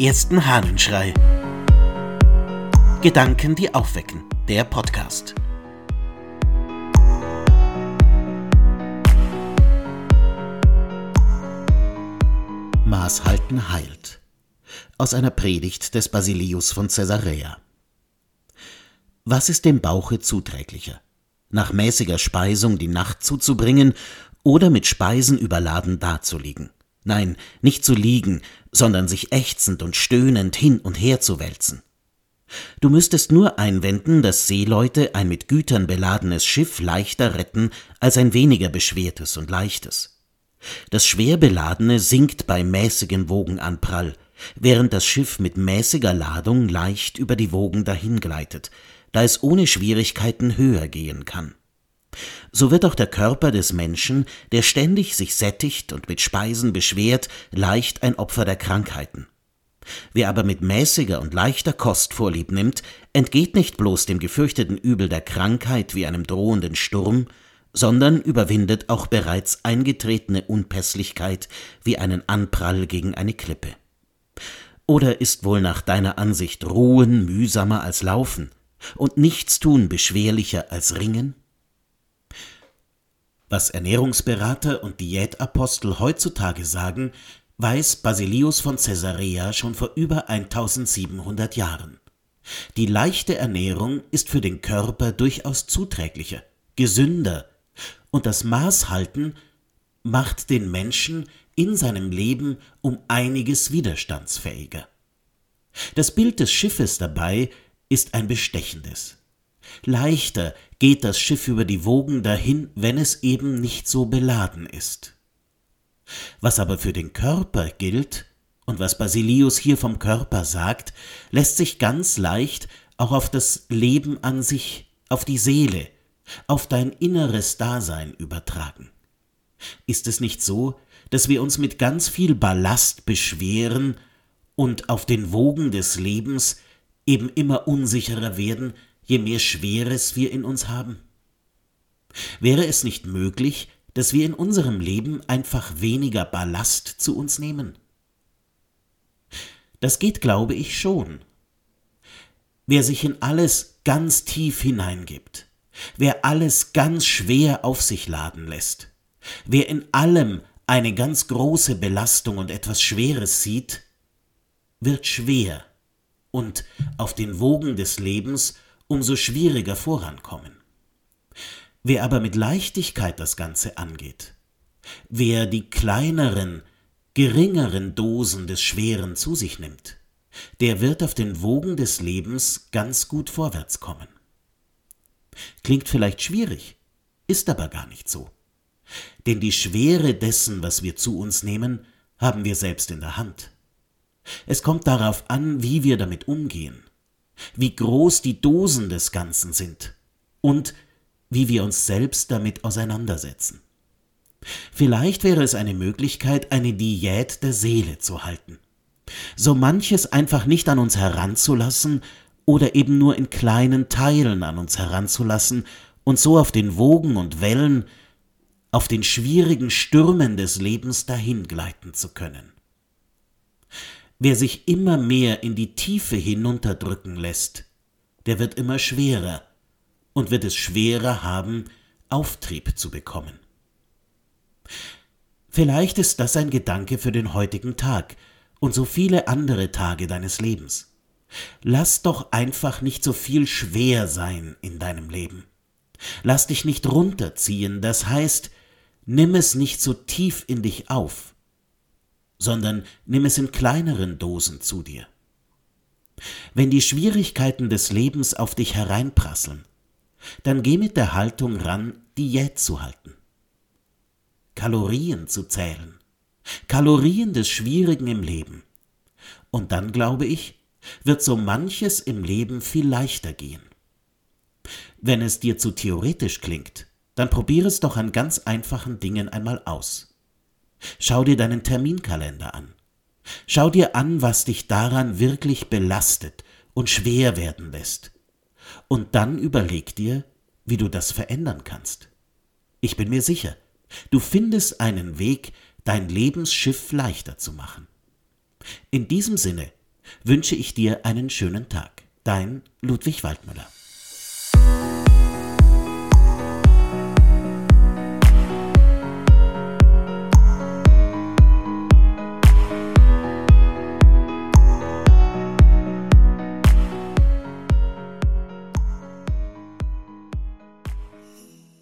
ersten Hahnenschrei. Gedanken, die aufwecken. Der Podcast. Maßhalten heilt. Aus einer Predigt des Basilius von Caesarea. Was ist dem Bauche zuträglicher? Nach mäßiger Speisung die Nacht zuzubringen oder mit Speisen überladen dazuliegen? Nein, nicht zu liegen, sondern sich ächzend und stöhnend hin und her zu wälzen. Du müsstest nur einwenden, dass Seeleute ein mit Gütern beladenes Schiff leichter retten als ein weniger beschwertes und leichtes. Das schwer beladene sinkt bei mäßigem Wogenanprall, während das Schiff mit mäßiger Ladung leicht über die Wogen dahingleitet, da es ohne Schwierigkeiten höher gehen kann. So wird auch der Körper des Menschen, der ständig sich sättigt und mit Speisen beschwert, leicht ein Opfer der Krankheiten. Wer aber mit mäßiger und leichter Kost Vorlieb nimmt, entgeht nicht bloß dem gefürchteten Übel der Krankheit wie einem drohenden Sturm, sondern überwindet auch bereits eingetretene Unpässlichkeit wie einen Anprall gegen eine Klippe. Oder ist wohl nach deiner Ansicht Ruhen mühsamer als Laufen und Nichtstun beschwerlicher als Ringen? Was Ernährungsberater und Diätapostel heutzutage sagen, weiß Basilius von Caesarea schon vor über 1700 Jahren. Die leichte Ernährung ist für den Körper durchaus zuträglicher, gesünder, und das Maßhalten macht den Menschen in seinem Leben um einiges widerstandsfähiger. Das Bild des Schiffes dabei ist ein bestechendes. Leichter geht das Schiff über die Wogen dahin, wenn es eben nicht so beladen ist. Was aber für den Körper gilt, und was Basilius hier vom Körper sagt, lässt sich ganz leicht auch auf das Leben an sich, auf die Seele, auf dein inneres Dasein übertragen. Ist es nicht so, dass wir uns mit ganz viel Ballast beschweren und auf den Wogen des Lebens eben immer unsicherer werden, je mehr Schweres wir in uns haben? Wäre es nicht möglich, dass wir in unserem Leben einfach weniger Ballast zu uns nehmen? Das geht, glaube ich, schon. Wer sich in alles ganz tief hineingibt, wer alles ganz schwer auf sich laden lässt, wer in allem eine ganz große Belastung und etwas Schweres sieht, wird schwer und auf den Wogen des Lebens umso schwieriger vorankommen. Wer aber mit Leichtigkeit das Ganze angeht, wer die kleineren, geringeren Dosen des Schweren zu sich nimmt, der wird auf den Wogen des Lebens ganz gut vorwärts kommen. Klingt vielleicht schwierig, ist aber gar nicht so. Denn die Schwere dessen, was wir zu uns nehmen, haben wir selbst in der Hand. Es kommt darauf an, wie wir damit umgehen wie groß die Dosen des Ganzen sind und wie wir uns selbst damit auseinandersetzen. Vielleicht wäre es eine Möglichkeit, eine Diät der Seele zu halten. So manches einfach nicht an uns heranzulassen oder eben nur in kleinen Teilen an uns heranzulassen und so auf den Wogen und Wellen, auf den schwierigen Stürmen des Lebens dahingleiten zu können. Wer sich immer mehr in die Tiefe hinunterdrücken lässt, der wird immer schwerer und wird es schwerer haben, Auftrieb zu bekommen. Vielleicht ist das ein Gedanke für den heutigen Tag und so viele andere Tage deines Lebens. Lass doch einfach nicht so viel schwer sein in deinem Leben. Lass dich nicht runterziehen, das heißt, nimm es nicht so tief in dich auf sondern nimm es in kleineren Dosen zu dir. Wenn die Schwierigkeiten des Lebens auf dich hereinprasseln, dann geh mit der Haltung ran, Diät zu halten. Kalorien zu zählen. Kalorien des Schwierigen im Leben. Und dann, glaube ich, wird so manches im Leben viel leichter gehen. Wenn es dir zu theoretisch klingt, dann probiere es doch an ganz einfachen Dingen einmal aus. Schau dir deinen Terminkalender an. Schau dir an, was dich daran wirklich belastet und schwer werden lässt. Und dann überleg dir, wie du das verändern kannst. Ich bin mir sicher, du findest einen Weg, dein Lebensschiff leichter zu machen. In diesem Sinne wünsche ich dir einen schönen Tag. Dein Ludwig Waldmüller.